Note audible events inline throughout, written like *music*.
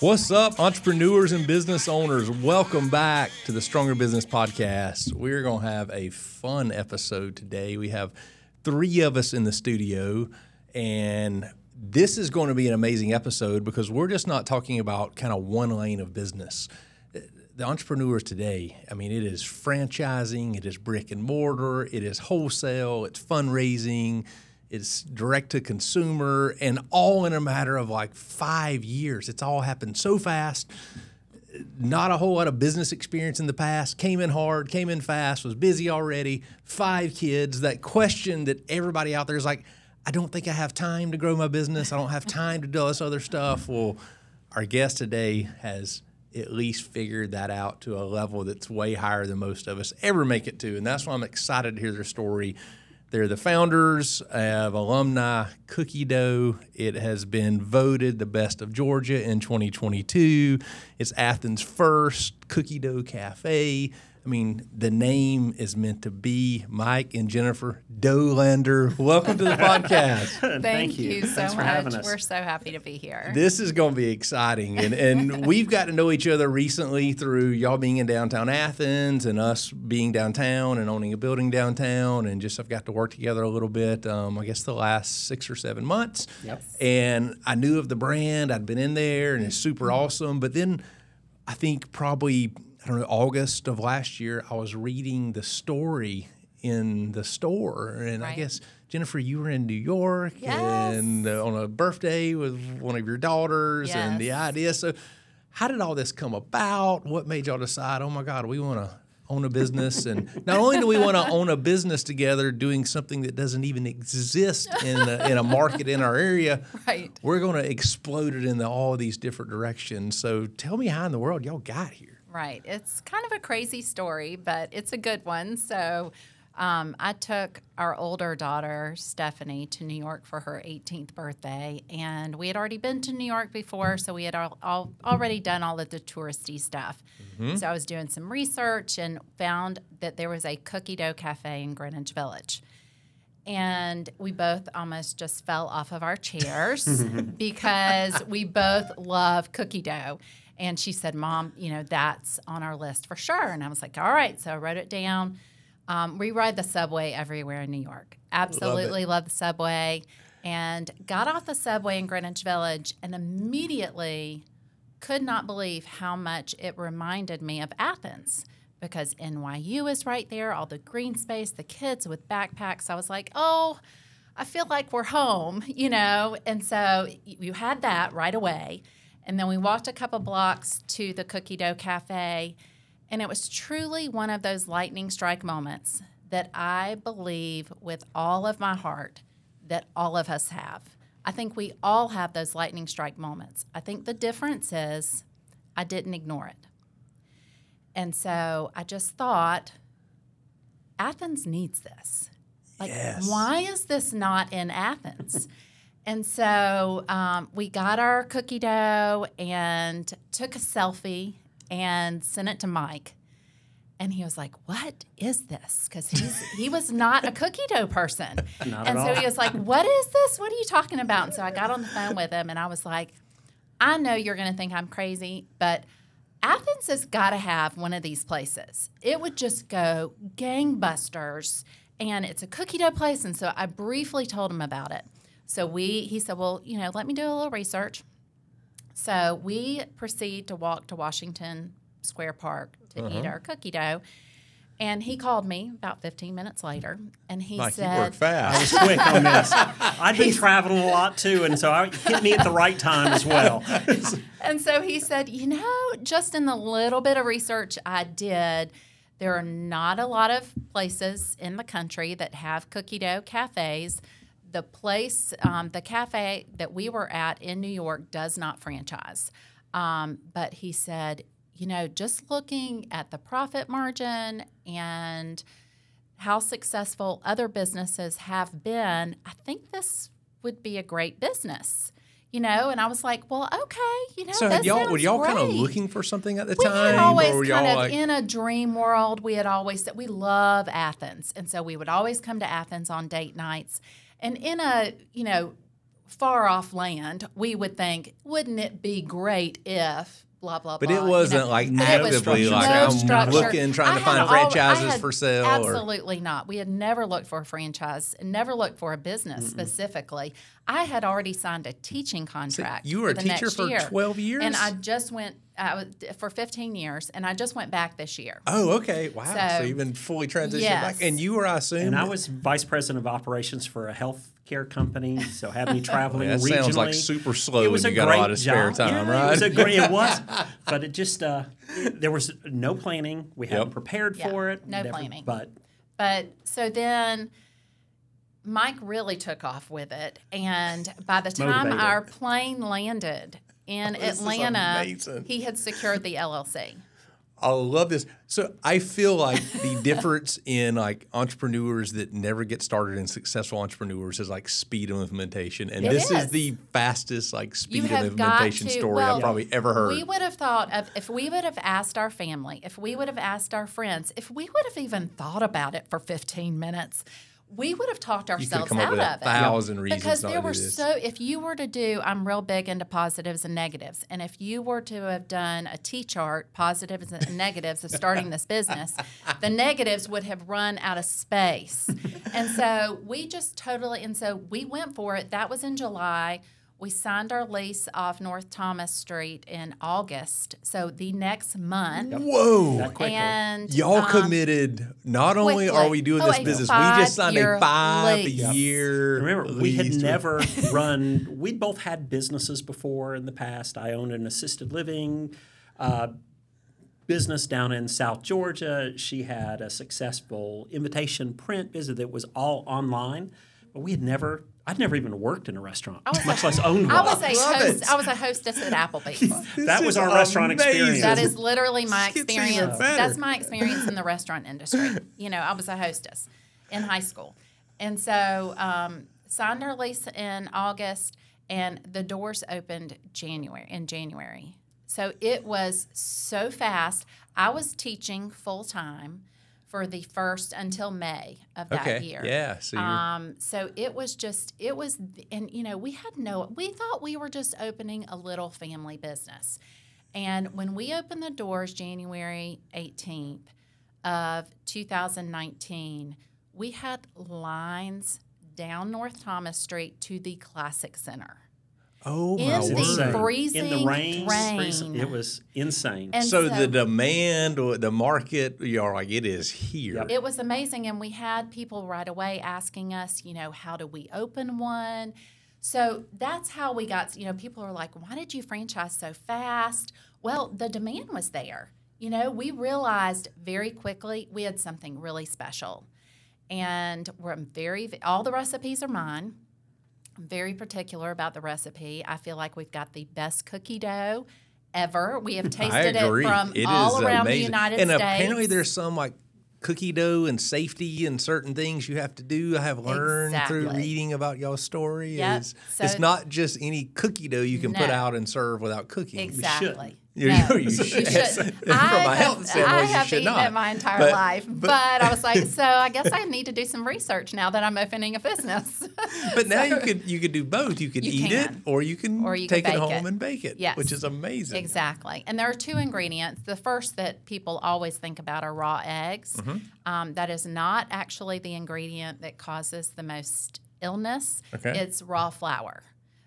What's up, entrepreneurs and business owners? Welcome back to the Stronger Business Podcast. We're going to have a fun episode today. We have three of us in the studio, and this is going to be an amazing episode because we're just not talking about kind of one lane of business. The entrepreneurs today, I mean, it is franchising, it is brick and mortar, it is wholesale, it's fundraising it's direct to consumer and all in a matter of like five years. It's all happened so fast. Not a whole lot of business experience in the past. Came in hard, came in fast, was busy already. Five kids. That question that everybody out there is like, I don't think I have time to grow my business. I don't have time to do all this other stuff. Well, our guest today has at least figured that out to a level that's way higher than most of us ever make it to. And that's why I'm excited to hear their story they're the founders of Alumni Cookie Dough. It has been voted the best of Georgia in 2022. It's Athens' first cookie dough cafe. I mean, the name is meant to be Mike and Jennifer Dollander. Welcome to the podcast. *laughs* Thank, Thank you, you. so for much. us. We're so happy to be here. This is going to be exciting. And, and *laughs* we've got to know each other recently through y'all being in downtown Athens and us being downtown and owning a building downtown. And just I've got to work together a little bit, um, I guess, the last six or seven months. Yep. And I knew of the brand, I'd been in there, and it's super awesome. But then I think probably, I don't know, August of last year, I was reading the story in the store. And I guess, Jennifer, you were in New York Yes. and uh, on a birthday with one of your daughters and the idea. So, how did all this come about? What made y'all decide, oh my God, we want to own a business? and not only do we want to own a business together doing something that doesn't even exist in a, in a market in our area, Right. we're going to explode it into all of these different directions. So, tell me how in the world y'all got here. Right. It's kind of a crazy story, but it's a good one. So, um, I took our older daughter, Stephanie, to New York for her 18th birthday. And we had already been to New York before, so we had all, all, already done all of the touristy stuff. So, I was doing some research and found that there was a cookie dough cafe in Greenwich Village. and we both almost just fell off of our chairs *laughs* because we both love cookie dough. And she said, Mom, you know, that's on our list for sure. And I was like, All right. So I wrote it down. Um, we ride the subway everywhere in New York. Absolutely love, the subway. And got off the subway in Greenwich Village and immediately could not believe how much it reminded me of Athens because NYU is right there, all the green space, the kids with backpacks. I was like, oh, I feel like we're home, *laughs* you know? And so you had that right away. And then we walked a couple blocks to the Cookie Dough Cafe, and it was truly one of those lightning strike moments that I believe with all of my heart that all of us have. I think we all have those lightning strike moments. I think the difference is I didn't ignore it. And so I just thought, Athens needs this. Like, Yes. why is this not in Athens? And so um, we got our cookie dough and took a selfie and sent it to Mike. And he was like, "What is this?" Because he's he was not a cookie dough person, *laughs* and so all. he was like, "What is this? What are you talking about?" And so I got on the phone with him, and I was like, "I know you're going to think I'm crazy, but Athens has got to have one of these places. It would just go gangbusters, and it's a cookie dough place." And so I briefly told him about it. So we, he said, "Well, you know, let me do a little research." So we proceed to walk to Washington Square Park to eat uh-huh. our cookie dough. And he called me about 15 minutes later, and he Mike, you said, work I fast. was quick on this. *laughs* I'd been traveling a lot too, and so I hit me at the right time as well. *laughs* And so he said, you know, just in the little bit of research I did, there are not a lot of places in the country that have cookie dough cafes. The place, um, the cafe that we were at in New York does not franchise. Um, but he said, you know, just looking at the profit margin and how successful other businesses have been, I think this would be a great business. You know, and I was like, well, okay, you know, So that y'all were y'all kind of looking for something at the We time, had always or were kind of like, in a dream world. We had always said we love Athens, and so we would always come to Athens on date nights. And in a, you know, far off land, we would think, wouldn't it be great if blah blah But blah. it wasn't know? like But it was actively no like I'm structure. looking, trying to find franchises I had- for sale. Or, Absolutely not. We had never looked for a franchise, never looked for a business specifically. I had already signed a teaching contract. you were a the teacher for year. 12 years? and I just went I was, for 15 years, and I just went back this year. oh, okay. Wow. So, So- you've been fully transitioned Yes. back. And you were, I assume, And I was vice president of operations for a health care company, so had me *laughs* traveling that regionally. sounds like super slow It was when a you got a lot of spare job. time, Yeah, right? It was a great. It was, *laughs* but it just uh, there was no planning. We hadn't prepared Yeah, for it. no planning. But But so then Mike really took off with it. And by the time Motivated. our plane landed in This Atlanta, he had secured the LLC. I love this. So I feel like the *laughs* difference in like entrepreneurs that never get started and successful entrepreneurs is like speed of implementation, and It this is. is. the fastest like speed of implementation to. story well, I've probably ever heard. We would have thought of if we would have asked our family, if we would have asked our friends, if we would have even thought about it for 15 minutes, we would have talked ourselves out of it. thousand reasons because there were so if you were to do i'm real big into positives and negatives. And if you were to have done a t chart positives and *laughs* negatives of starting this business the negatives would have run out of space. And so we just totally and so we went for it. That was in july we signed our lease off north thomas street in august so the next month Whoa! and Y'all um, committed. Not only are we doing Oh, this a business, we just signed a five-year lease. Year. Remember, we had never *laughs* run. We'd both had businesses before in the past. I owned an assisted living uh, business down in South Georgia. She had a successful invitation print business that was all online, but we had never. I'd never even worked in a restaurant, was much a- less owned one. I was a Love host. it. I was a hostess at Applebee's. that was is our restaurant amazing. experience. That is literally my This gets even experience. That's my experience in the restaurant industry. You know, I was a hostess in high school, and so um, signed our lease in August, and the doors opened January in January. So it was so fast. I was teaching full time for the first until May of that Okay. year. Yeah. So Um, so it was just, it was, and you know, we had no, we thought we were just opening a little family business. And when we opened the doors January 18th of 2019, we had lines down North Thomas Street to the Classic Center. Oh in my the word. Insane. freezing in the rain. rain. It was insane. And so, the demand or the market, you're like, it is here. Yep. It was amazing. And we had people right away asking us, you know, how do we open one? So that's how we got, you know, people are like, why did you franchise so fast? Well, the demand was there. You know, we realized very quickly we had something really special. And we're very, all the recipes are mine. I'm very particular about the recipe. I feel like we've got the best cookie dough ever. We have *laughs* tasted it from It all is around the. United and States. apparently, there's some like cookie dough and safety and certain things you have to do. I have learned through reading about y'all's story. Yep. Is So- it's not just any cookie dough you can put out and serve without cooking. Exactly. You, No, you should. shouldn't. *laughs* From I a health have, standpoint, I have eaten not. it my entire But- life, but, I was like, *laughs* so I guess I need to do some research now that I'm opening a business. *laughs* But now you could you could do both. You could You eat can. it, or you can Or you can take it home it. and bake it. Yes. which is amazing. exactly. And there are two ingredients. The first that people always think about are raw eggs. Mm-hmm. Um, that is not actually the ingredient that causes the most illness. Okay. It's raw flour.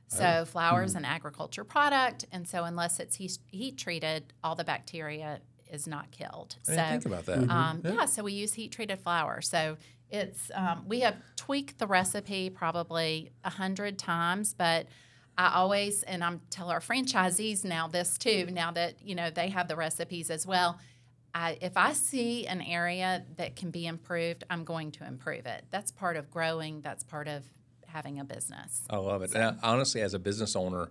So flour is an agriculture product, and so unless it's heat, heat treated, all the bacteria is not killed. I didn't so think about that. Um, yeah. so we use heat treated flour. So it's um, we have tweaked the recipe probably a hundred times, but I always and I'm tell our franchisees now this too. Now that you know they have the recipes as well. I, if I see an area that can be improved, I'm going to improve it. That's part of growing. That's part of having a business. I love it. And I- honestly, as a business owner,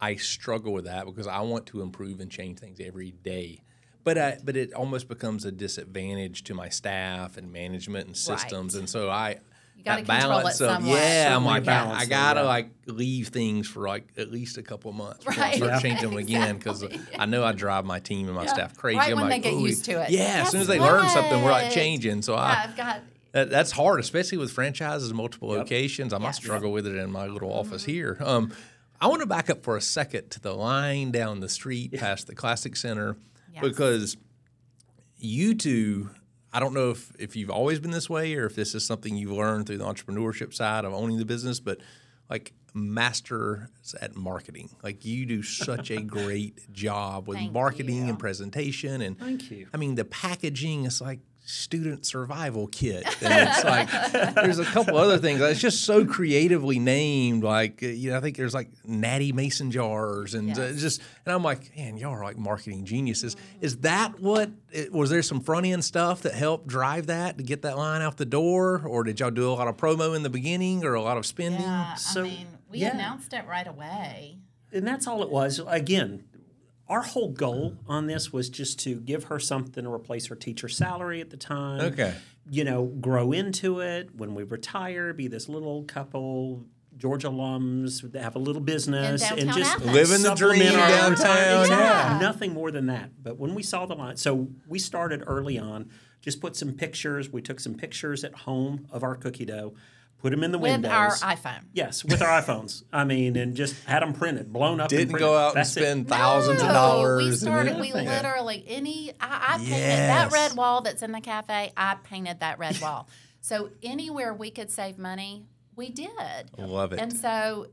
I struggle with that because I want to improve and change things every day. But I, but it almost becomes a disadvantage to my staff and management and systems, and so I. You gotta that control it balance of somewhat. yeah, I'm Certainly like I, balance I it, gotta yeah. like leave things for like at least a couple of months before I Right. start Yeah. changing them again because Exactly. I know I drive my team and my Yeah. staff crazy. Right I'm when like, they get used to it. Yeah, as soon as Guess they learn something, we're like changing. So Yeah, I I've got That, that's hard, especially with franchises, multiple Yep. locations. I might struggle with it in my little office here. Um, I want to back up for a second to the line down the street past the Classic Center Yes. because you two, I don't know if, if you've always been this way or if this is something you've learned through the entrepreneurship side of owning the business, but like masters at marketing. Like you do such a *laughs* great job with Thank marketing you. and presentation and Thank you. I mean, the packaging is like student survival kit, and it's like *laughs* there's a couple other things. It's just so creatively named. Like uh, you know, I think there's like Natty Mason jars, and uh, Yes. just and I'm like, man, y'all are like marketing geniuses. Is that what? It, was there some front end stuff that helped drive that to get that line out the door, or did y'all do a lot of promo in the beginning or a lot of spending? Yeah, So, I mean, we yeah. announced it right away. and that's all it was. Again, our whole goal on this was just to give her something to replace her teacher salary at the time. Okay. You know, grow into it when we retire, be this little couple Georgia alums that have a little business and just Athens. Living the supplement dream our downtown, retirement. yeah. Nothing more than that. But when we saw the line, so we started early on, just put some pictures. We took some pictures at home of our cookie dough, put them in the With windows. our iPhone. Yes, with our iPhones. I mean, and just had them printed, blown up. Didn't printed. go out and That's it. spend thousands of No, dollars. We and started. We literally any. I, I painted Yes. that red wall that's in the cafe. I painted that red wall. So anywhere we could save money, we did. Love it. And so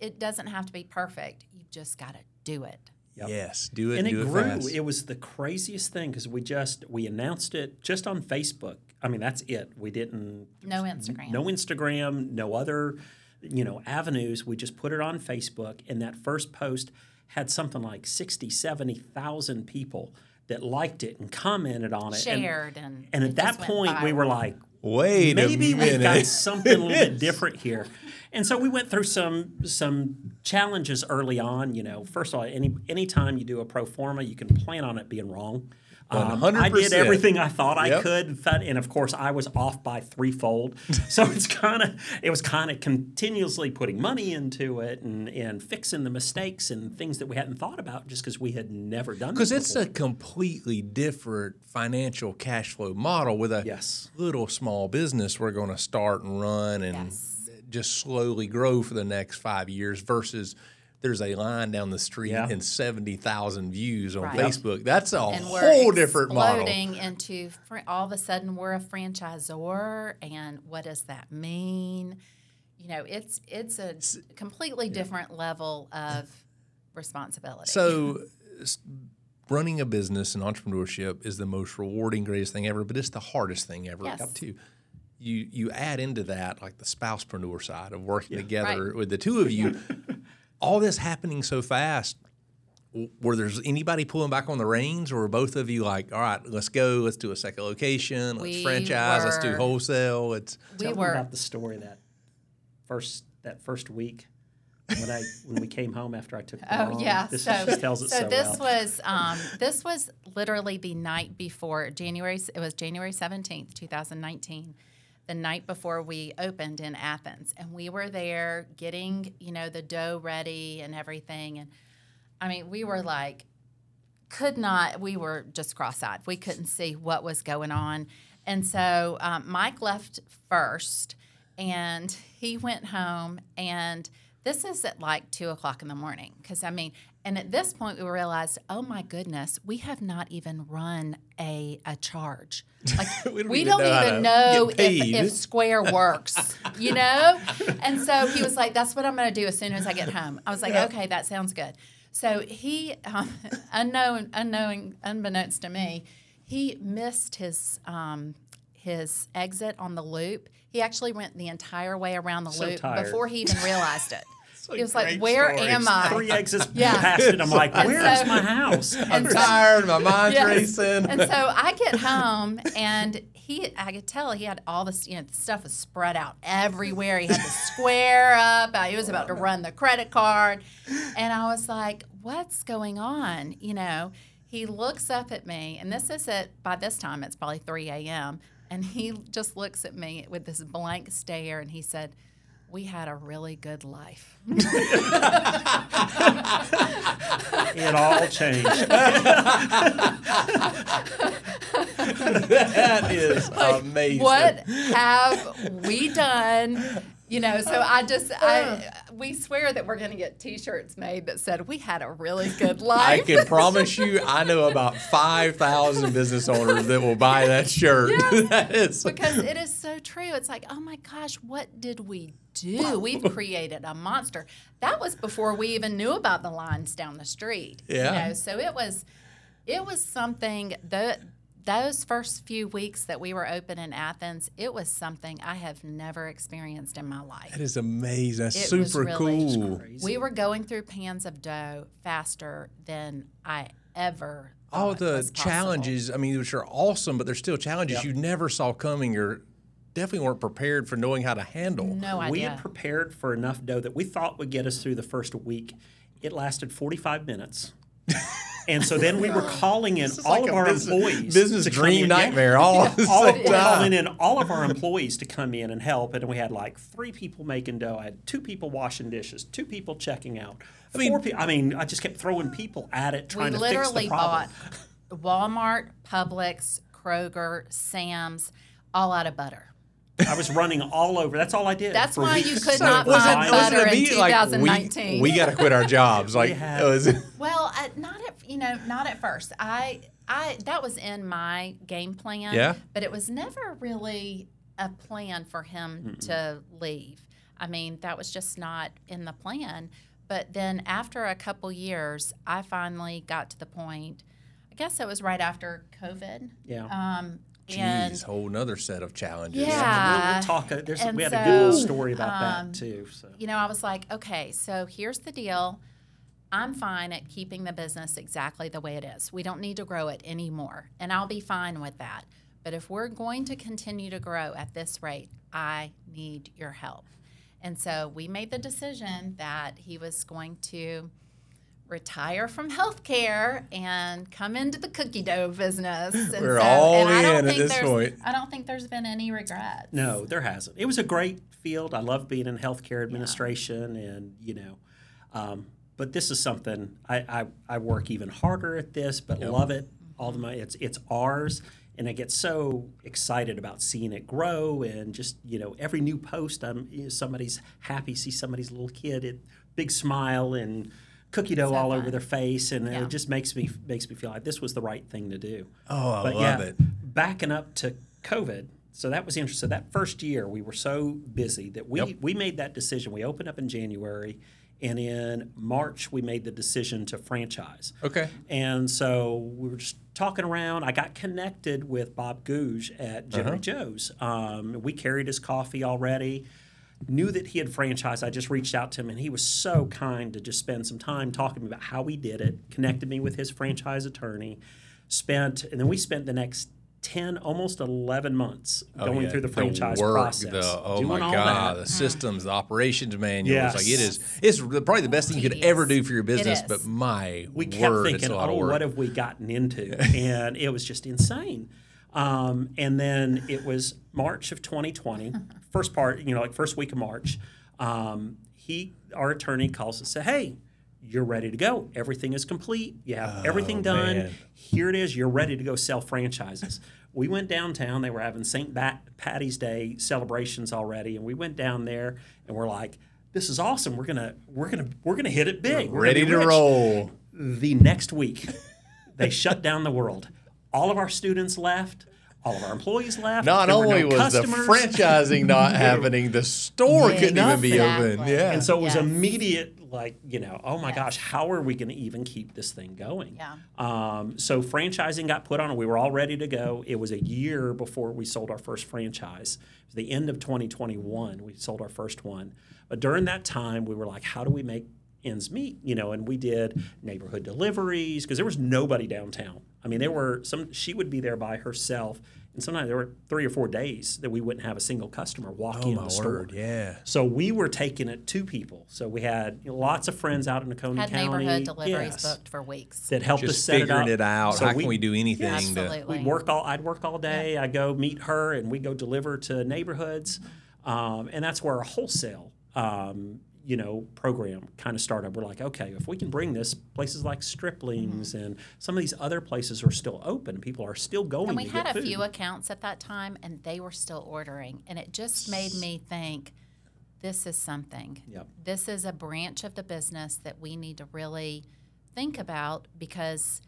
it doesn't have to be perfect. You just got to do it. Yep. Yes, do it. and it it grew. fast. It was the craziest thing because we just we announced it just on Facebook. I mean, that's it. We didn't No Instagram. no Instagram, no other, you know, avenues. We just put it on Facebook, and that first post had something like 60, 70,000 people that liked it and commented on it. And- Shared and. And, it at that just went point, we were like, Wait maybe a we've got something a little bit *laughs* different here. And so we went through some some challenges early on. You know, first of all, any anytime you do a pro forma, you can plan on it being wrong. Um, I did everything I thought I Yep. could, and of course I was off by threefold. *laughs* So it's kind of it was kind of continuously putting money into it and and fixing the mistakes and things that we hadn't thought about just because we had never done. Because it's a completely different financial cash flow model with a Yes. little small business we're going to start and run and Yes. just slowly grow for the next five years versus there's a line down the street Yeah. and 70,000 views on Right. Facebook. That's a and we're whole different model. exploding into fr- all of a sudden we're a franchisor and what does that mean you know it's it's a completely different level of responsibility So, running a business and entrepreneurship is the most rewarding, greatest thing ever, but it's the hardest thing ever Yes. too. You you add into that like the spousepreneur side of working together Right. with the two of you. *laughs* All this happening so fast. w- Were there's anybody pulling back on the reins, or were both of you like, all right, let's go, let's do a second location, let's We franchise, let's do wholesale. It's we Tell them were about the story that first that first week when I when we came home after I took. the Oh loan. yeah, this so just tells it so, this well. was um, this was literally the night before January. It was January seventeenth, two thousand nineteen, the night before we opened in Athens, and we were there getting you know the dough ready and everything, and I mean we were like could not we were just cross-eyed. We couldn't see what was going on. And so um, mike left first and he went home and this is at like two o'clock in the morning because i mean and at this point we realized oh my goodness we have not even run a, a charge *laughs* like We don't we even don't know even know if, if *laughs* square works you know and so he was like that's what i'm going to do as soon as i get home i was like okay that sounds good so he, um, *laughs* unknown, unknowing, unbeknownst to me, he missed his um, his exit on the loop. He actually went the entire way around the So loop tired. before he even realized it. A he was like, "Where story. am I?" Three exits *laughs* Yeah. past it. I'm like, And where's so- my house? *laughs* I'm so- tired, my mind's *laughs* Yes. racing. And so I get home, and he, I could tell he had all this, you know, the stuff was spread out everywhere. He had the square up. uh, He was about to run the credit card. And I was like, what's going on? You know, he looks up at me, and this is at, by this time, it's probably 3 a.m. And he just looks at me with this blank stare, and he said, we had a really good life. *laughs* It all changed. that is *laughs* amazing. What have we done? You know, so I just I we swear that we're going to get T-shirts made that said we had a really good life. *laughs* I can promise you, I know about five thousand business owners that will buy that shirt. *laughs* that is because it is so true. It's like, oh my gosh, what did we do? *laughs* We've created a monster. That was before we even knew about the lines down the street. Yeah. You know, so it was it was something that those first few weeks that we were open in Athens, it was something I have never experienced in my life. that is amazing. That's It was super really cool. We were going through pans of dough faster than I ever All the was challenges, I mean, which are awesome, but they're still challenges you never saw coming or definitely weren't prepared for knowing how to handle. No we idea. had prepared for enough dough that we thought would get us through the first week. It lasted 45 minutes. *laughs* and so then we were calling in all like of our business- employees. business dream in. Yeah. nightmare all at the all, same we're calling in all of our employees to come in and help, and we had like three people making dough. I had two people washing dishes, two people checking out. I mean- four pe- I mean, I just kept throwing people at it, trying to fix the literally problem. bought Walmart, Publix, Kroger, Sam's, all out of butter. I was running all over. That's all I did. That's why weeks. you could So not it find butter in immediate, like, we- 2019. we, got to quit our jobs. *laughs* Like, had- it was, Well, uh, not at you know, not at first. I I that was in my game plan. Yeah. But it was never really a plan for him to leave. I mean, that was just not in the plan. But then after a couple years, I finally got to the point. I guess it was right after COVID. Yeah. Um, and geez, whole nother set of challenges. Yeah. We'll, we'll talk. There's, we had a good little story about um, that too. So you know, I was like, okay, so here's the deal. I'm fine at keeping the business exactly the way it is. We don't need to grow it anymore, and I'll be fine with that. But if we're going to continue to grow at this rate, I need your help. And so we made the decision that he was going to retire from healthcare and come into the cookie dough business. *laughs* And We're so, all and I don't in at think this point. I don't think there's been any regrets. no, there hasn't. It was a great field. I love being in healthcare administration, and you know, um, but this is something I, I, I work even harder at this, but love it. All the money, it's it's ours, and I get so excited about seeing it grow, and just you know, every new post, I'm you know, somebody's happy, see somebody's little kid, it big smile and cookie dough So all over their face, and Yeah. it just makes me makes me feel like this was the right thing to do. Oh, I but love yeah, it. backing up to COVID, so that was interesting. So that first year, we were so busy that we Yep. we made that decision. We opened up in January, and in March we made the decision to franchise. Okay. And so we were just talking around. I got connected with Bob Googe at Jittery Uh-huh. Joe's. Um, we carried his coffee already. Knew that he had franchised. I just reached out to him, and he was so kind to just spend some time talking to me about how we did it. Connected me with his franchise attorney. Spent, and then we spent the next ten, almost eleven months Oh, going yeah. through the franchise work, process. The, oh doing my all god, that. the systems, the operations manuals. Like it Yes. is, it's the- probably the best thing you could ever do for your business. But my we kept word, thinking, it's a lot oh, what have we gotten into? *laughs* and it was just insane. Um, and then it was March of 2020, *laughs* first part, you know, like first week of March. Um, he, our attorney, calls and said, "Hey, you're ready to go. Everything is complete. You have oh, everything done. Oh, man. Here it is. You're ready to go sell franchises." we went downtown. They were having St. Pat- Patty's Day celebrations already, and we went down there and we're like. This is awesome. We're gonna we're gonna we're gonna hit it big. We're ready to rich roll. the next week, they shut down the world. All of our students left. All of our employees left. Not there were only no was customers. the franchising not *laughs* happening, the store Yeah, couldn't even be exactly. open. Yeah. and so it was Yes. immediate, like you know, oh my Yes. gosh, how are we going to even keep this thing going? Yeah. Um, so franchising got put on. And we were all ready to go. It was a year before we sold our first franchise. It was the end of 2021. We sold our first one. But during that time, we were like, how do we make ends meet? You know, and we did neighborhood deliveries because there was nobody downtown. I mean, there were some. She would be there by herself, and sometimes there were three or four days that we wouldn't have a single customer walk oh in my the store. word, yeah. So we were taking it to people. So we had you know, lots of friends out in Coney Had County. neighborhood deliveries yes, booked for weeks. that helped us Just set figuring it it, out. So How can we do anything? to, Absolutely. We'd work all. I'd work all day. I go meet her, and we go deliver to neighborhoods, um, and that's where our wholesale um, you know, program kind of startup We're like, okay, if we can bring this, places like Striplings Mm-hmm. and some of these other places are still open. People are still going. And we had a food. few accounts at that time, and they were still ordering. And it just made me think this is something. Yep. This is a branch of the business that we need to really think about because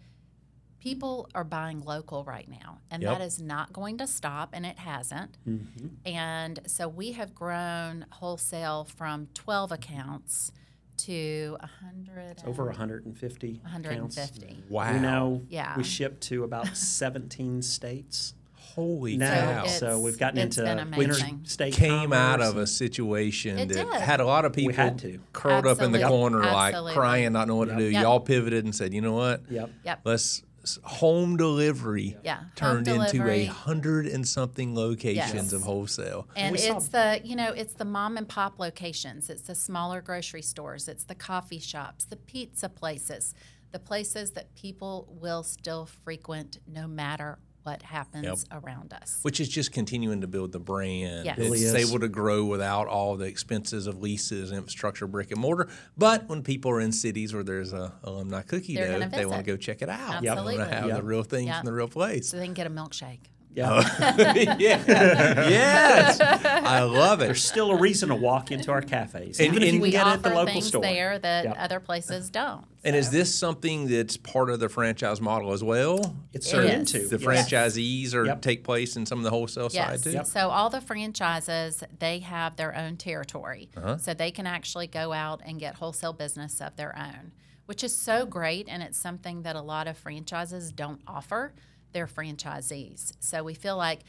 people are buying local right now, and Yep. that is not going to stop, and it hasn't. Mm-hmm. And so we have grown wholesale from 12 accounts to 100 over 150 accounts. 150. Wow. We now Yeah. we ship to about 17 states Holy now. cow. So, it's- we've gotten into been interstate Came out of a situation It that did. had a lot of people had to. curled up in the Absolutely. corner, like crying, not knowing what to do. Yep. Y'all pivoted and said, you know what? Yep. Yep. Let's s- home delivery Yeah, home turned into a hundred and something locations Yes. of wholesale. And we saw- it's the, you know, it's the mom and pop locations. It's the smaller grocery stores. It's the coffee shops, the pizza places, the places that people will still frequent no matter what happens around us. Which is just continuing to build the brand. Yes. Really It's is. able to grow without all the expenses of leases, infrastructure, brick and mortar. But when people are in cities where there's a oh, alumni cookie They're dough, they want to go check it out. Yep. They want to have Yep. the real things Yep. in the real place. So they can get a milkshake. Yeah. *laughs* yeah. yes. I love it. There's still a reason to walk into our cafes, And- even if you can We get it at the local things store. there that Yep. other places don't. And is this something that's part of the franchise model as well? It's It turned is. into The yes. franchisees are Yep. take place in some of the wholesale side Yes. too. So all the franchises, they have their own territory. Uh-huh. So they can actually go out and get wholesale business of their own, which is so great. And it's something that a lot of franchises don't offer their franchisees. So we feel like,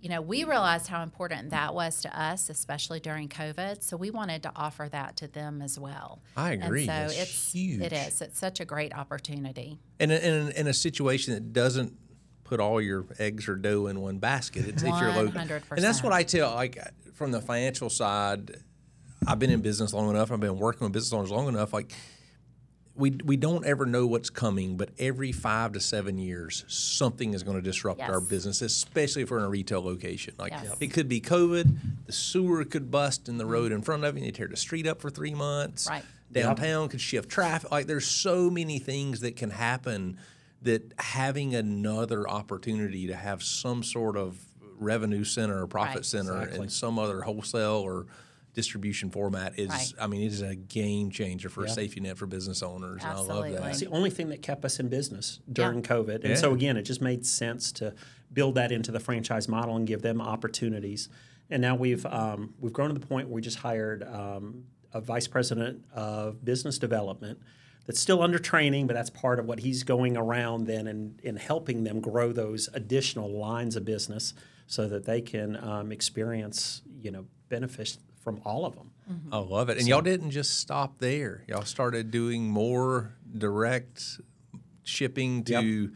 you know, we realized how important that was to us, especially during COVID. So we wanted to offer that to them as well. I agree. And so it's huge. It is. It's such a great opportunity. And in, in, in a situation that doesn't put all your eggs or dough in one basket, it's if you're local. 100%. And that's what I tell, like from the financial side. I've been in business long enough. I've been working with business owners long enough. Like we we don't ever know what's coming, but every five to seven years, something is going to disrupt our business, especially if we're in a retail location. Like Yes. it could be COVID, the sewer could bust in the road in front of you, and they tear the street up for three months. Right. Downtown could shift traffic. Like there's so many things that can happen that having another opportunity to have some sort of revenue center or profit Right. center Exactly. in some other wholesale or distribution format is Right. I mean it is a game changer for a safety net for business owners. And I Absolutely. love It's the only thing that kept us in business during COVID. And Yeah. so again, it just made sense to build that into the franchise model and give them opportunities. And now we've um, we've grown to the point where we just hired um, a vice president of business development that's still under training, but that's part of what he's going around then and, and helping them grow those additional lines of business so that they can um, experience, you know, benefits from all of them. I love it. And y'all didn't just stop there. Y'all started doing more direct shipping to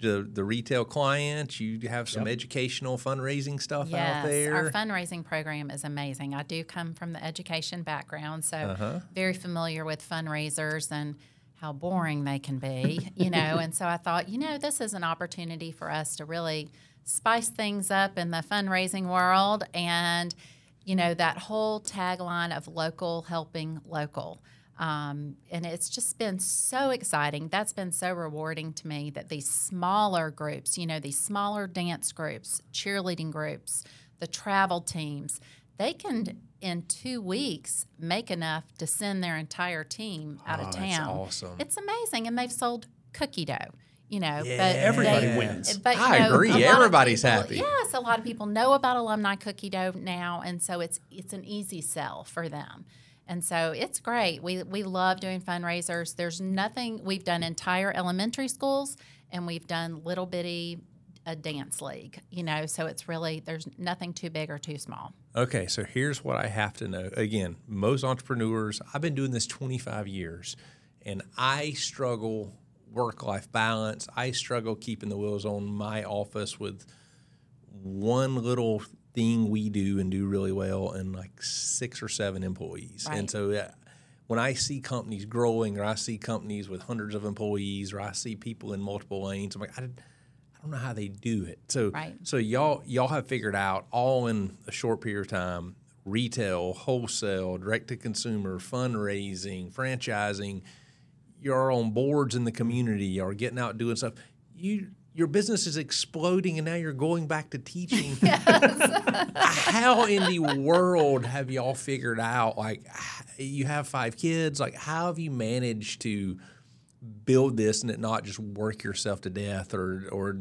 the, the retail clients. You have some educational fundraising stuff out Yes, there. our fundraising program is amazing. I do come from the education background, so Uh-huh. very familiar with fundraisers and how boring they can be, you know. *laughs* and so I thought, you know, this is an opportunity for us to really spice things up in the fundraising world and you know that whole tagline of local helping local. Um, and it's just been so exciting. That's been so rewarding to me that these smaller groups you know these smaller dance groups cheerleading groups the travel teams they can in two weeks make enough to send their entire team out Oh, of town. awesome. it's amazing and they've sold cookie dough you know Yeah. but Everybody they- wins. but you I know, agree. a lot of Everybody's people- happy. Yes, a lot of people know about alumni cookie dough now, and so it's it's an easy sell for them. And so it's great. We we love doing fundraisers. There's nothing we've done entire elementary schools, and we've done little bitty a dance league. You know, so it's really there's nothing too big or too small. Okay, so here's what I have to know. Again, most entrepreneurs, I've been doing this 25 years, and I struggle work life balance. I struggle keeping the wheels on my office with one little thing we do and do really well and like six or seven employees. And so uh, when I see companies growing or I see companies with hundreds of employees or I see people in multiple lanes, I'm like, I, I don't know how they do it. So Right. so y'all y'all have figured out all in a short period of time retail, wholesale, direct to consumer, fundraising, franchising, you're on boards in the community or getting out doing stuff. You your business is exploding and now you're going back to teaching. *laughs* *laughs* how in the world have y'all figured out like you have five kids, like how have you managed to build this and it not just work yourself to death or or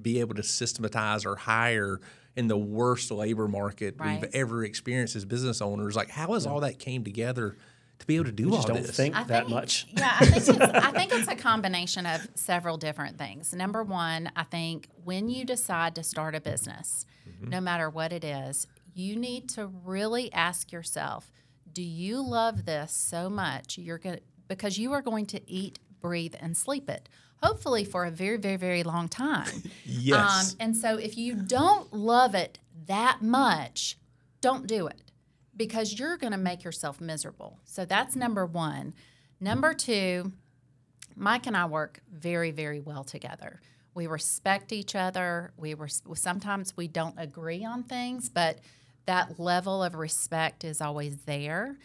be able to systematize or hire in the worst labor market Right. we've ever experienced as business owners. Like, how has all that came together to be able to do all Just don't this? think I that think- much. *laughs* Yeah, I think, it's, *laughs* I think it's a combination of several different things. Number one, I think when you decide to start a business, no matter what it is, you need to really ask yourself, do you love this so much you're going because you are going to eat, breathe and sleep it. Hopefully for a very very very long time. *laughs* Yes. Um, and so if you don't love it that much, don't do it because you're going to make yourself miserable. So that's number one. Number two, Mike and I work very, very well together. We respect each other. We were sometimes we don't agree on things, but that level of respect is always there.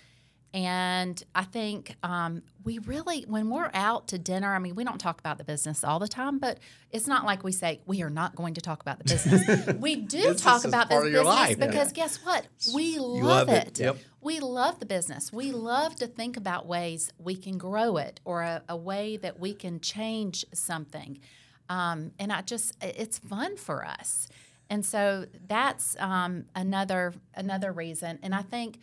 And I think um, we really, when we're out to dinner, I mean, we don't talk about the business all the time, but it's not like we say we are not going to talk about the business. *laughs* we do talk about this business life. because guess what? We love, love it. it. Yep. We love the business. We love to think about ways we can grow it or a, a way that we can change something. Um, and I just, it's fun for us. And so that's um, another another reason. And I think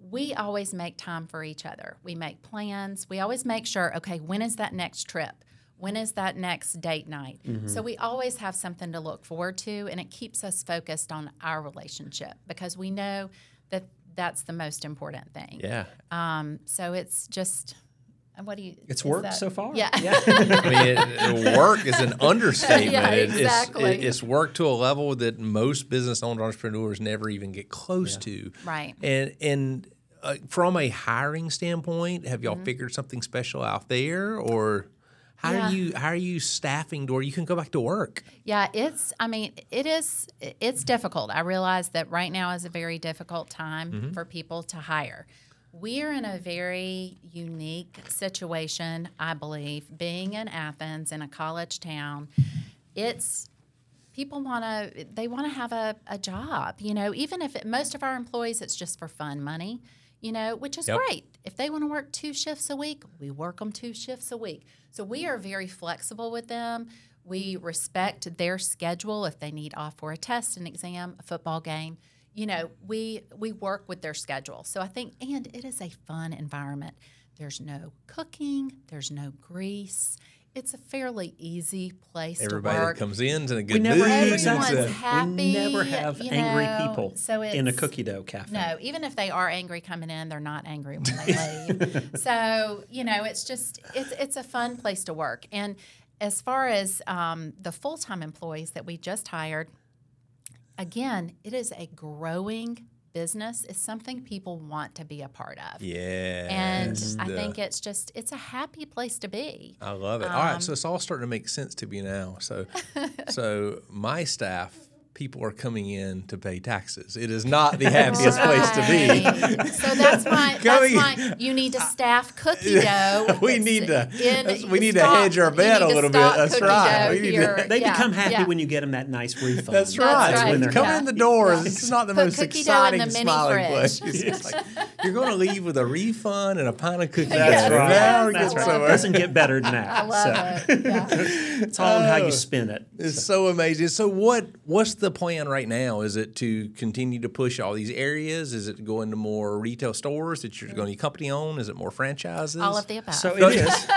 we always make time for each other. We make plans. We always make sure, okay, when is that next trip? When is that next date night? So we always have something to look forward to, and it keeps us focused on our relationship because we know that that's the most important thing. yeah. Um, so it's just, what do you? It's worked that- so far. Yeah. *laughs* I mean, it, work is an understatement. Yeah, It- it's- exactly. it- it's worked to a level that most business owned entrepreneurs never even get close to. Right. And and uh, from a hiring standpoint, have Mm-hmm. y'all figured something special out there, or how Yeah. are you how are you staffing to where you can go back to work? Yeah, it's. I mean, it is. It's difficult. I realize that right now is a very difficult time for people to hire. We're in a very unique situation, I believe, being in Athens in a college town. It's people want to they want to have a, a job you know? Even if it, most of our employees it's just for fun money you know which is Yep. great. If they want to work two shifts a week we work them two shifts a week. So we are very flexible with them. We respect their schedule if they need off for a test an exam a football game you know we we work with their schedule so i think and it is a fun environment there's no cooking there's no grease it's a fairly easy place Everybody to work. Everybody that comes in's in a good We never mood. Everyone's exactly. happy, We never have you angry know, people so in a cookie dough cafe. No, even if they are angry coming in, they're not angry when they leave. *laughs* so you know, it's just it's it's a fun place to work. And as far as um, the full time employees that we just hired, again, it is a growing business. It's something people want to be a part of. Yeah. And I think it's just it's a happy place to be. I love it. All right, Um, so it's all starting to make sense to me now. So, *laughs* so my staff, people are coming in to pay taxes. It is not the *laughs* happiest place to be. So that's why *laughs* that's Coming- why you need to staff cookie dough. We need to- in- we need to hedge our bet a little bit. That's right. We need to- They Yeah, become happy yeah. when you get them that nice refund. That's right. right. When you come Yeah. in the door, Yeah. this is not the Put most cookie dough in exciting the smiling fridge. place. *laughs* It's like, you're going to leave with a refund and a pound of cookies. That's right. now That's getting right. somewhere. Doesn't get better than that. I love so it. Yeah. it's all on how Oh. you spin it. It's so amazing. So what what's the plan right now? Is it to continue to push all these areas? Is it going to more retail stores that you're going to company own? Is it more franchises? All of the above. So *laughs* it is.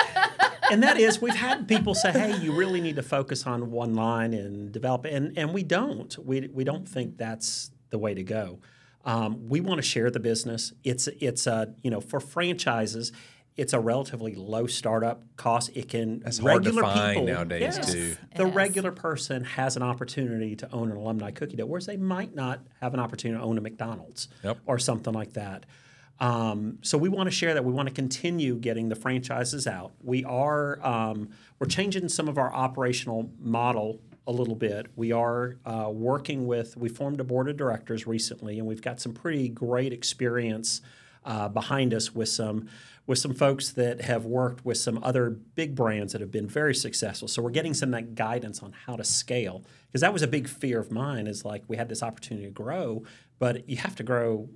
and that is, we've had people say, "Hey, you really need to focus on one line and develop," it. and and we don't. We we don't think that's the way to go. Um, we want to share the business. It's it's a you know for franchises. It's a relatively low startup cost. It can That's hard to regular find people nowadays, Yes. too. The It is. regular person has an opportunity to own an alumni cookie dough, whereas they might not have an opportunity to own a McDonald's Yep. or something like that. Um, so we want to share that. We want to continue getting the franchises out. We are um, we're changing some of our operational model a a little bit. We are uh, working with, we formed a board of directors recently, and we've got some pretty great experience uh, behind us with some with some folks that have worked with some other big brands that have been very successful. So we're getting some of that guidance on how to scale because that was a big fear of mine. Is like we had this opportunity to grow, but you have to grow.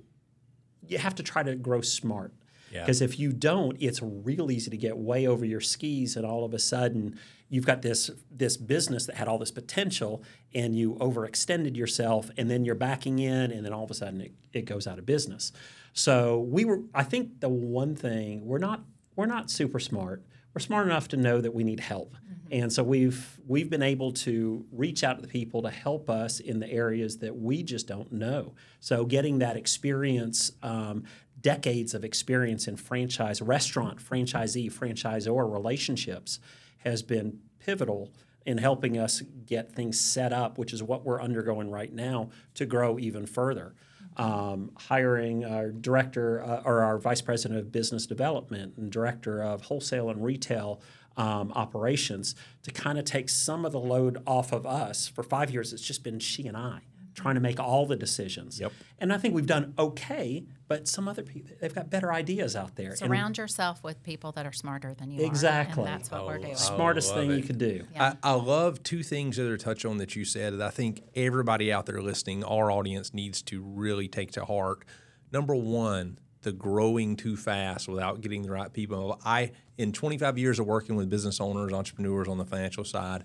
You have to try to grow smart. Yeah. Because if you don't, it's real easy to get way over your skis, and all of a sudden you've got this this business that had all this potential, and you overextended yourself, and then you're backing in, and then all of a sudden it, it goes out of business. So we were. I think the one thing we're not we're not super smart. We're smart enough to know that we need help, and so we've we've been able to reach out to the people to help us in the areas that we just don't know. So getting that experience. Um, decades of experience in franchise restaurant franchisee franchisor relationships has been pivotal in helping us get things set up which is what we're undergoing right now to grow even further um, hiring our director uh, or our vice president of business development and director of wholesale and retail um, operations to kind of take some of the load off of us. For five years, it's just been she and I trying to make all the decisions. Yep. And I think we've done okay, but some other people they've got better ideas out there. And Surround yourself with people that are smarter than you Exactly. are. And that's what we're oh, doing. smartest thing it. you could do. Yeah. I, I love two things that are touch on that you said that I think everybody out there listening, our audience needs to really take to heart. Number one, the growing too fast without getting the right people. I in 25 years of working with business owners, entrepreneurs on the financial side,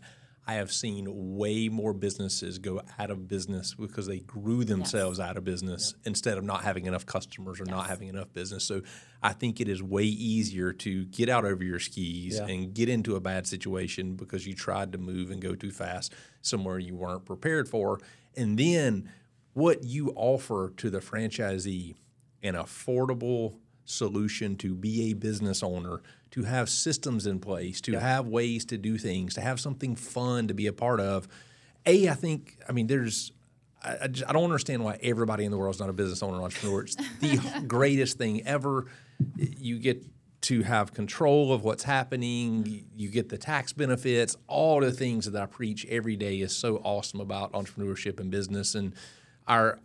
I have seen way more businesses go out of business because they grew themselves out of business instead of not having enough customers or not having enough business. So I think it is way easier to get out over your skis Yeah. and get into a bad situation because you tried to move and go too fast somewhere you weren't prepared for. And then what you offer to the franchisee an affordable solution to be a business owner, to have systems in place, to have ways to do things, to have something fun to be a part of. A, I think, I mean, there's, I, I, just, I don't understand why everybody in the world is not a business owner or entrepreneur. It's the *laughs* greatest thing ever. You get to have control of what's happening. You get the tax benefits. All the things that I preach every day is so awesome about entrepreneurship and business. And our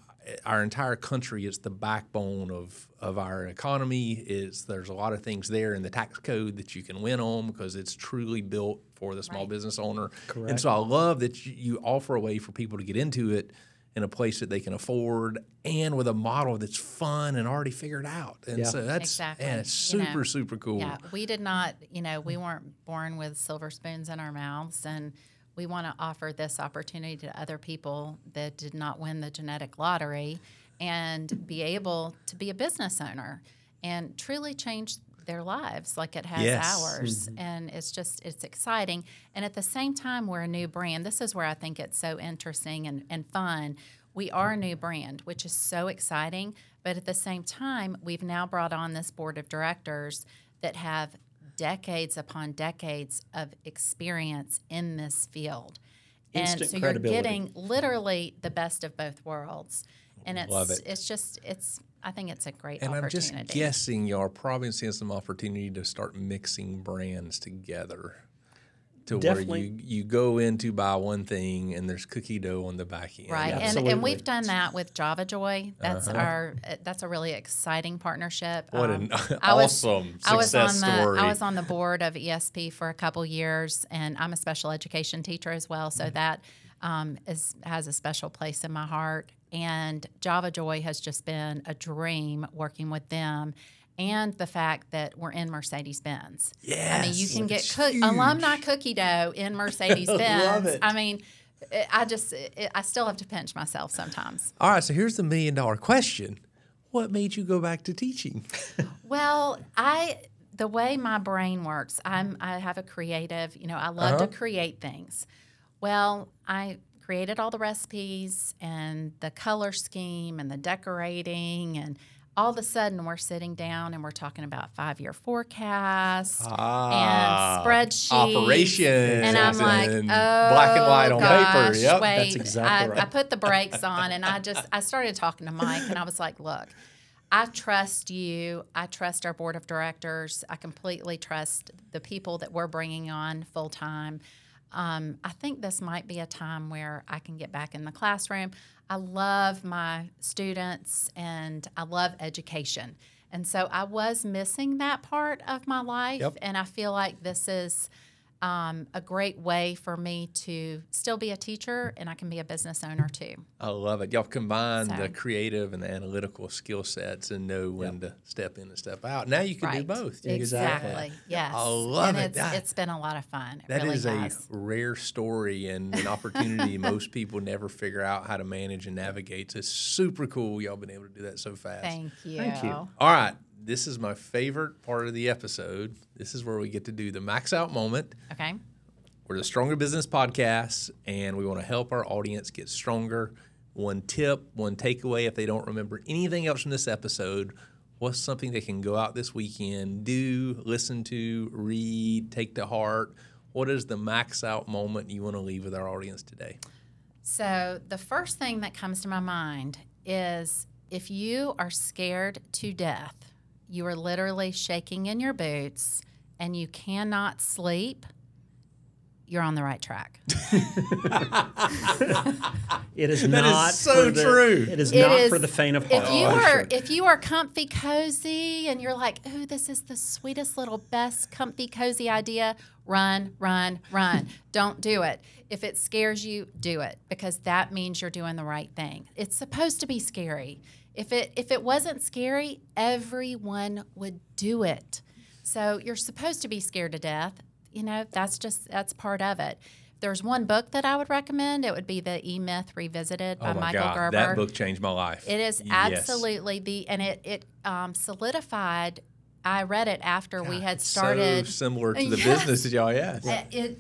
our entire country is the backbone of of our economy. Is there's a lot of things there in the tax code that you can win on because it's truly built for the small Right. business owner. Correct. And so I love that you, you offer a way for people to get into it in a place that they can afford and with a model that's fun and already figured out. And Yeah. so that's Exactly. man, it's You know, super super cool. Yeah, we did not, you know, we weren't born with silver spoons in our mouths, and we want to offer this opportunity to other people that did not win the genetic lottery and be able to be a business owner and truly change their lives like it has Yes. ours. Mm-hmm. And it's just it's exciting. And at the same time we're a new brand. This is where i think it's so interesting and, and fun. We are a new brand which is so exciting. But at the same time we've now brought on this board of directors that have decades upon decades of experience in this field and Instant so you're getting literally the best of both worlds and it's Love it. it's just it's i think it's a great And I'm just guessing y'all are probably seeing some opportunity to start mixing brands together. To where you, you go in to buy one thing and there's cookie dough on the back end. Right, and, and we've done that with Java Joy. That's our uh, that's a really exciting partnership. Uh-huh. What Um, an *laughs* I was- awesome I was on success the. I was on the board of ESP for a couple years, and I'm a special education teacher as well. Mm-hmm. So that um, is has a special place in my heart. And Java Joy has just been a dream working with them. And the fact that we're in Mercedes Benz. Yes. I mean, you can get cook- alumni cookie dough in *laughs* Mercedes Benz. Love it. I mean, I just, it, I still have to pinch myself sometimes. All right, so here's the million dollar question. What made you go back to teaching? *laughs* Well, I the way my brain works, I'm I have a creative, you know, I love Uh-huh. to create things. Well, I created all the recipes and the color scheme and the decorating and all of a sudden we're sitting down and we're talking about five year forecasts Ah, and spreadsheets. operations And I'm like, and oh, black and white on paper. gosh, Yep. wait. That's exactly I, right. I put the brakes on and I just I started talking to Mike and I was like, look, I trust you. I trust our board of directors. I completely trust the people that we're bringing on full time. um, I think this might be a time where I can get back in the classroom. I love my students and I love education. And so I was missing that part of my life. Yep. And I feel like this is um, a great way for me to still be a teacher and I can be a business owner too. I love it. Y'all combine the creative and the analytical skill sets and know when to step in and step out. Now you can do both. You Exactly. Yes. I love and it. It's, That- it's been a lot of fun. It That really is has. a rare story and an opportunity *laughs* most people never figure out how to manage and navigate. So it's super cool y'all been able to do that so fast. Thank you. Thank you. All right. This is my favorite part of the episode. This is where we get to do the max out moment. Okay. We're the Stronger Business Podcast, and we want to help our audience get stronger. One tip, one takeaway if they don't remember anything else from this episode, what's something they can go out this weekend, do, listen to, read, take to heart? What is the max out moment you want to leave with our audience today? So, the first thing that comes to my mind is if you are scared to death, you are literally shaking in your boots and you cannot sleep, you're on the right track. *laughs* It is That is not so for the, true. It is It not is- for the faint of heart. if you Oh, are sure. if you are comfy cozy and you're like, "Ooh, this is the sweetest little best comfy cozy idea," run, run, run. Don't do it. If it scares you, do it because that means you're doing the right thing. It's supposed to be scary. If it if it wasn't scary, everyone would do it. So you're supposed to be scared to death. You know, that's just that's part of it. If there's one book that I would recommend, it would be the E Myth Revisited by oh my Michael God, Gerber. that book changed my life. It is Yes. absolutely the, and it it um, solidified. I read it after we had started. so similar to the Yes. business that y'all yes. Uh, it,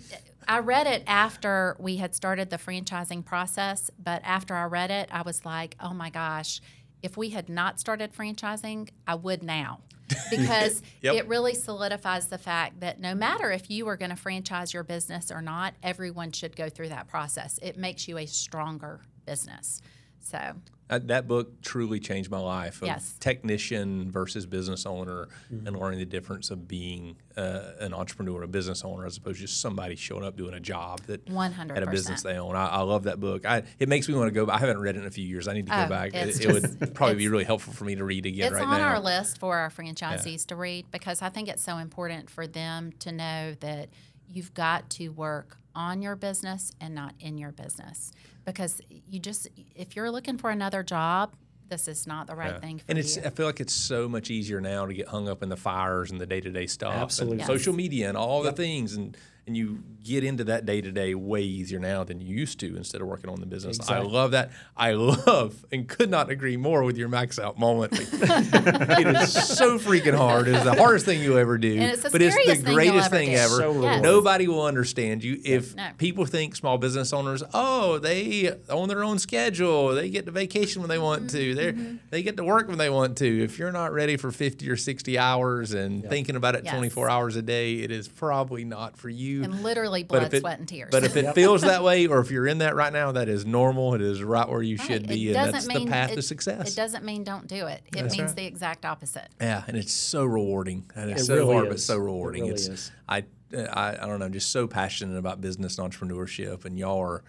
I read it after we had started the franchising process, but after I read it, I was like, oh my gosh, if we had not started franchising, I would now. *laughs* Because Yep. it really solidifies the fact that no matter if you are going to franchise your business or not, everyone should go through that process. It makes you a stronger business. So, That book truly changed my life. Of Yes. Technician versus business owner, and learning the difference of being uh, an entrepreneur, a business owner, as opposed to just somebody showing up doing a job that 100%. at a business they own. I, I love that book. I, it makes me want to go. I haven't read it in a few years. I need to go Oh, back. it's It, it would probably be really helpful for me to read again it's right on now. our list for our franchisees to read because I think it's so important for them to know that you've got to work on your business and not in your business because you just if you're looking for another job this is not the right Yeah. thing for and it's you I feel like it's so much easier now to get hung up in the fires and the day to day stuff, Absolutely. and Yes. social media and all the things, and and you get into that day to day way easier now than you used to instead of working on the business. I love that. I love and could not agree more with your max out moment. *laughs* it is so freaking hard. It's the hardest thing you'll ever do, And it's the but it's the scariest thing greatest ever thing do. ever. So rewarding. Nobody will understand you if No. people think small business owners, oh, they own their own schedule. They get to vacation when they want to. They Mm-hmm. they get to work when they want to. If you're not ready for 50 or 60 hours and thinking about it Yes. 24 hours a day, it is probably not for you. And literally blood it- sweat and tears But if it feels that way, or if you're in that right now, that is normal. It is right where you should be, It and doesn't that's the path it- to success. it doesn't mean don't do it it That's means right. the exact opposite Yeah, and it's so rewarding. And it's It so really hard, but is. so It rewarding. really it's is. I, I I don't know, just so passionate about business and entrepreneurship, and y'all are,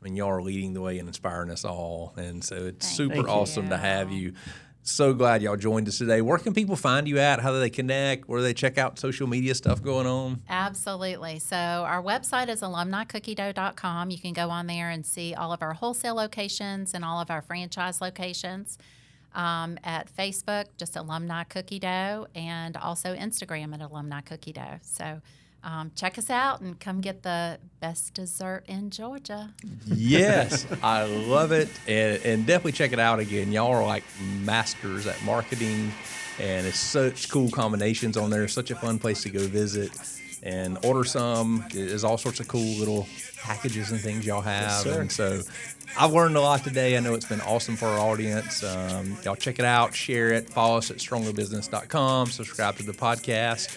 I mean, y'all are leading the way and inspiring us all, and so it's Thank super Thank you. awesome to have you. So glad y'all joined us today. Where can people find you at? How do they connect? Where do they check out social media stuff going on? Absolutely. So our website is alumnicookie.com. You can go on there and see all of our wholesale locations and all of our franchise locations. Um, at Facebook, just Alumni Cookie Dough, and also Instagram at Alumni Cookie Dough. So um, check us out and come get the best dessert in Georgia. yes, *laughs* I love it, and, and definitely check it out again. Y'all are like masters at marketing, and it's such cool combinations on there. Such a fun place to go visit and order some. There's all sorts of cool little packages and things y'all have, sir. and so I've learned a lot today. I know it's been awesome for our audience. Um, y'all check it out, share it, follow us at strongerbusiness.com, subscribe to the podcast,